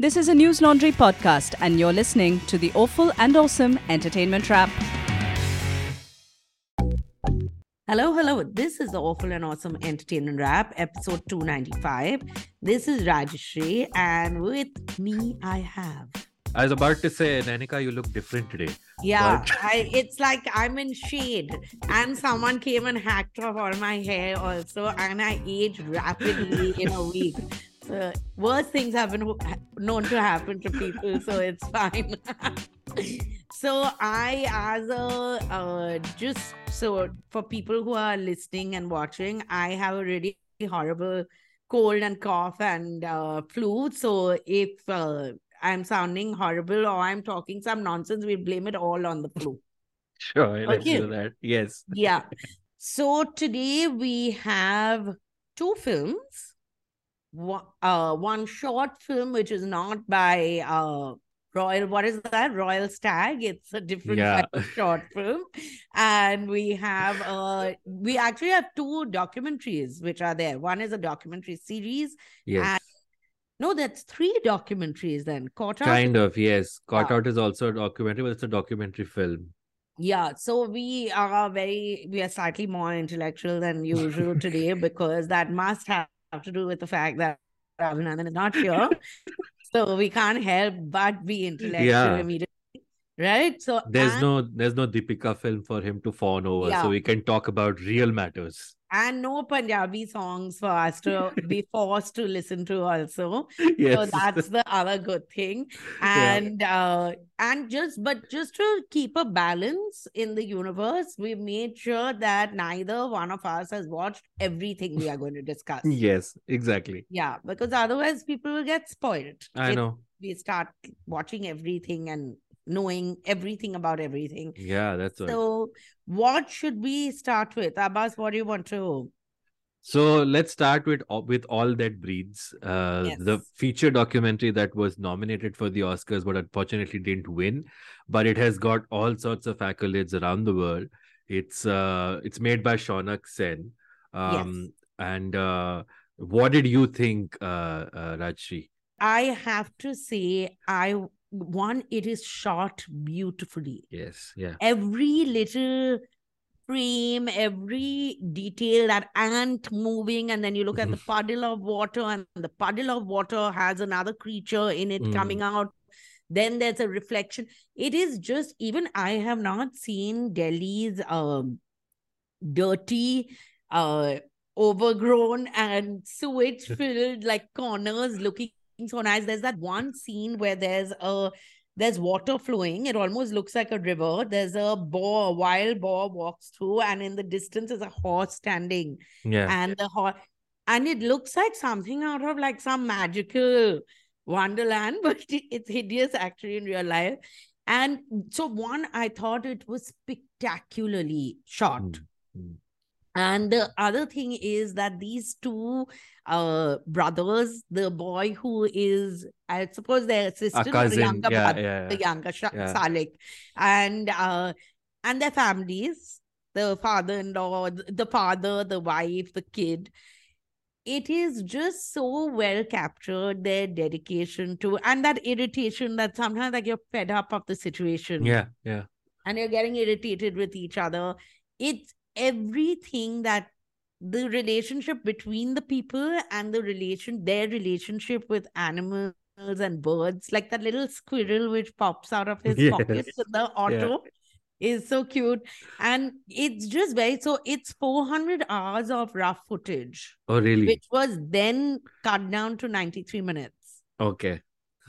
This is a News Laundry podcast, and you're listening to the Awful and Awesome Entertainment Wrap. Hello, hello. This is the Awful and Awesome Entertainment Wrap, episode 295. This is Rajyasree, and with me, I have. I was about to say, Nanika, you look different today. Yeah, But- I, it's like I'm in shade, and someone came and hacked off all my hair also, and I aged rapidly in a week. So worse things have been known to happen to people, so it's fine. so I, as a uh, just so for people who are listening and watching, I have a really horrible cold and cough and uh, flu. So if uh, I'm sounding horrible or I'm talking some nonsense, we blame it all on the flu. Sure, let's do that. Yes. Yeah. So today we have two films. One, uh, one short film which is not by uh Royal. What is that? Royal Stag. It's a different Yeah. type of short film, and we have uh we actually have two documentaries which are there. One is a documentary series. Yes. No, that's three documentaries. Then Caught Out kind of, yes. Caught Yeah. Out is also a documentary, but it's a documentary film. Yeah, so we are very, we are slightly more intellectual than usual today because that must have to do with the fact that Raghunandan is not here. so we can't help but be intellectual Yeah. immediately. Right? So There's and, no there's no Deepika film for him to fawn over, Yeah. so we can talk about real matters. And no Punjabi songs for us to be forced to listen to also. Yes. So that's the other good thing. Yeah. And uh and just but just to keep a balance in the universe, we made sure that neither one of us has watched everything we are going to discuss. yes, exactly. Yeah, because otherwise people will get spoiled. I know. We start watching everything and knowing everything about everything. Yeah, that's right. So what should we start with? Abbas, what do you want to So let's start with with All That Breathes. Uh, the feature documentary that was nominated for the Oscars, but unfortunately didn't win. But it has got all sorts of accolades around the world. It's uh, it's made by Shaunak Sen. Um, and uh, what did you think, uh, uh, Rajyasree? I have to say, I one, it is shot beautifully. Yes, yeah, Every little frame, every detail, that ant moving, and then you look at the puddle of water, and the puddle of water has another creature in it Mm. coming out. Then there's a reflection. It is just even I have not seen Delhi's um dirty, uh overgrown and sewage filled like corners looking so nice. There's that one scene where there's a there's water flowing. It almost looks like a river. There's a boar, a wild boar walks through, and in the distance is a horse standing. yeah. And the horse, and it looks like something out of like some magical wonderland, but it's hideous actually in real life. And so, one, I thought it was spectacularly shot. Mm, mm. And the other thing is that these two uh brothers, the boy who is, I suppose their sister, cousin, younger yeah, brother, yeah, the yeah. younger Sha- Yeah. Salik, and uh and their families, the father-in-law, the father, the wife, the kid. It is just so well captured, their dedication to and that irritation that sometimes like you're fed up of the situation yeah, yeah. and you're getting irritated with each other. It's everything that the relationship between the people and the relation, their relationship with animals and birds, like that little squirrel which pops out of his Yes. pocket in the auto. Is so cute, and it's just very so. It's 400 hours of rough footage, Oh, really? which was then cut down to 93 minutes. Okay.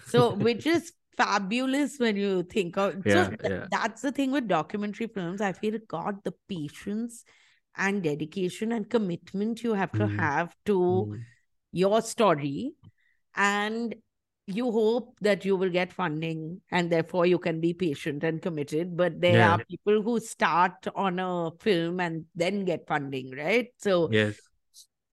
So, which is fabulous when you think of Yeah, so th- yeah. that's the thing with documentary films. I feel God, the patience and dedication and commitment you have to Mhm. have to Mm. your story. And you hope that you will get funding and therefore you can be patient and committed. But there Yeah. are people who start on a film and then get funding, right? So Yes.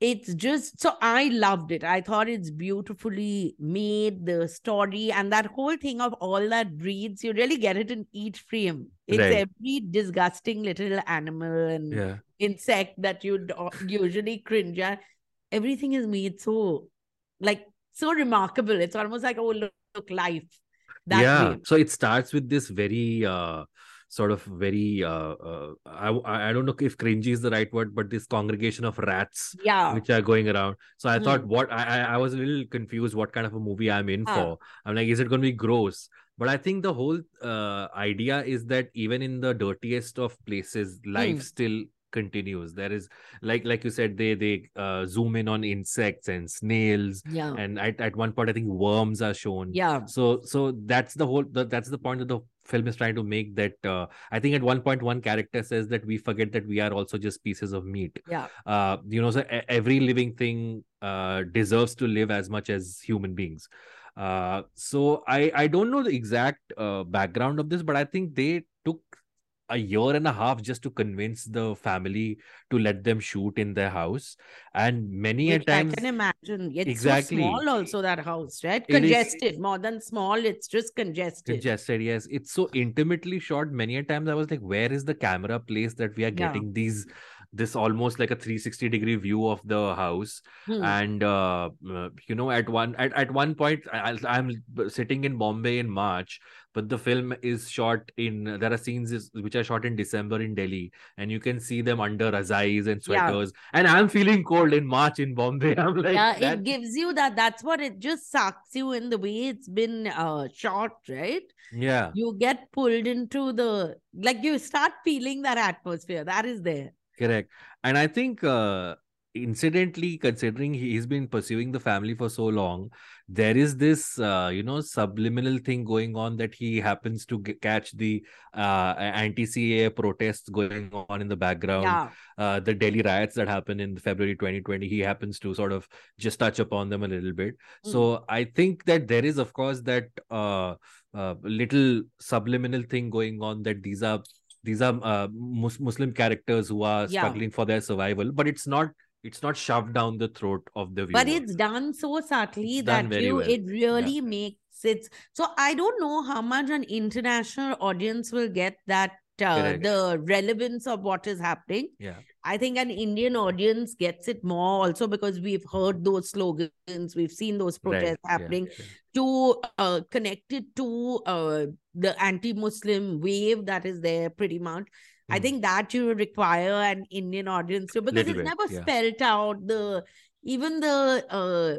It's just so I loved it. I thought it's beautifully made, the story and that whole thing of All That Breathes, you really get it in each frame. It's Right. every disgusting little animal and Yeah. insect that you'd usually cringe at. Everything is made so like so remarkable. It's almost like, oh, look, look life. That yeah. way. So it starts with this very uh sort of very uh, uh I I don't know if cringy is the right word, but this congregation of rats Yeah. which are going around. So I Hmm. thought what I I was a little confused what kind of a movie I'm in Ah. for. I'm like, is it going to be gross? But I think the whole uh, idea is that even in the dirtiest of places, life Hmm. still continues. There is like like you said, they they uh, zoom in on insects and snails, Yeah. and at, at one point I think worms are shown. Yeah. So so that's the whole the, that's the point that the film is trying to make. That uh, I think at one point one character says that we forget that we are also just pieces of meat Yeah. uh you know so every living thing uh deserves to live as much as human beings uh so i i don't know the exact uh, background of this but i think they took a year and a half just to convince the family to let them shoot in their house and many a Which I can imagine. It's Exactly. so small also that house, right? It is- Congested. More than small, it's just congested. congested yes it's so intimately shot many a times i was like where is the camera place that we are Yeah. getting these this almost like a 360 degree view of the house Hmm. and uh, you know at one at, at one point I, i'm sitting in bombay in march but the film is shot in there are scenes is, which are shot in december in delhi and you can see them under razais and Yeah. sweaters and i'm feeling cold in march in bombay i'm like yeah, that- it gives you that. That's what it just sucks you in the way it's been uh shot, right? yeah You get pulled into the like you start feeling that atmosphere that is there. Correct. And I think uh incidentally, considering he- he's been pursuing the family for so long, there is this uh, you know subliminal thing going on that he happens to g- catch the uh anti-CAA protests going on in the background. Yeah, Uh the Delhi riots that happened in February 2020, he happens to sort of just touch upon them a little bit. Mm. So I think that there is, of course, that uh, uh little subliminal thing going on that these are these are uh, mus- Muslim characters who are Yeah. struggling for their survival, but it's not it's not shoved down the throat of the viewer. but it's done so subtly It's that you well. it really makes it. So I don't know how much an international audience will get that uh, the relevance of what is happening. yeah, I think an Indian audience gets it more also because we've heard those slogans, we've seen those protests yeah, happening. yeah. To uh, connect it to uh, the anti-Muslim wave that is there, pretty much. I Mm. think that you require an Indian audience to because Little it's bit, never yeah. spelled out the even the uh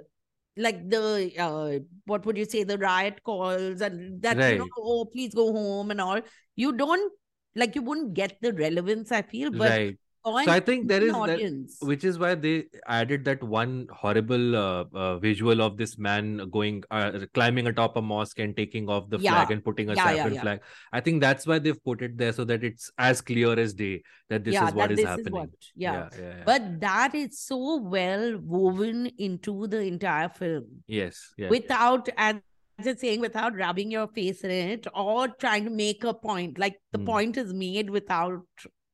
like the uh what would you say the riot calls and that you know oh please go home and all you don't like you wouldn't get the relevance I feel but right. So I think there is Indian that, which is why they added that one horrible uh, uh, visual of this man going uh, climbing atop a mosque and taking off the flag and putting a Yeah, yeah, saffron yeah. flag. I think that's why they've put it there so that it's as clear as day that this yeah is what is happening. is what yeah. yeah, yeah, yeah. but that is so well woven into the entire film yes, yeah, without and just saying without rubbing your face in it or trying to make a point like the Hmm. point is made without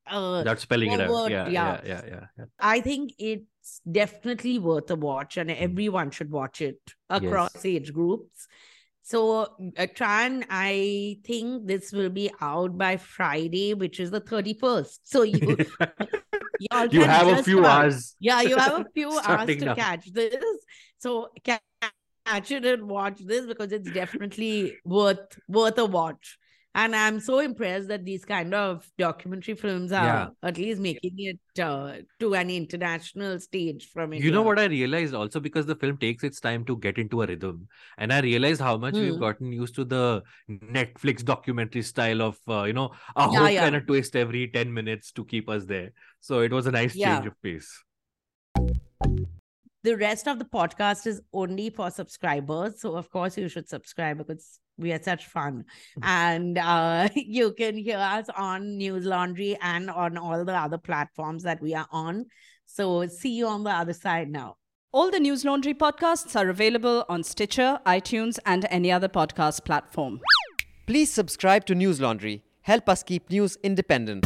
uh without spelling it out. Yeah, yeah. yeah, yeah, yeah, i think it's definitely worth a watch and everyone should watch it across age groups so uh, tran i think this will be out by friday which is the 31st so you you have a few hours. yeah, you have a few hours to now. catch this. So ca- catch it and watch this because it's definitely worth worth a watch. And I'm so impressed that these kind of documentary films are Yeah. at least making it uh, to an international stage from India. You know what I realized also because the film takes its time to get into a rhythm, and I realized how much we've Hmm. gotten used to the Netflix documentary style of uh, you know a Yeah, hook yeah. and a twist every ten minutes to keep us there. So it was a nice Yeah. change of pace. The rest of the podcast is only for subscribers. So, of course, you should subscribe because we are such fun. and uh, you can hear us on News Laundry and on all the other platforms that we are on. So, see you on the other side now. All the News Laundry podcasts are available on Stitcher, iTunes, and any other podcast platform. Please subscribe to News Laundry. Help us keep news independent.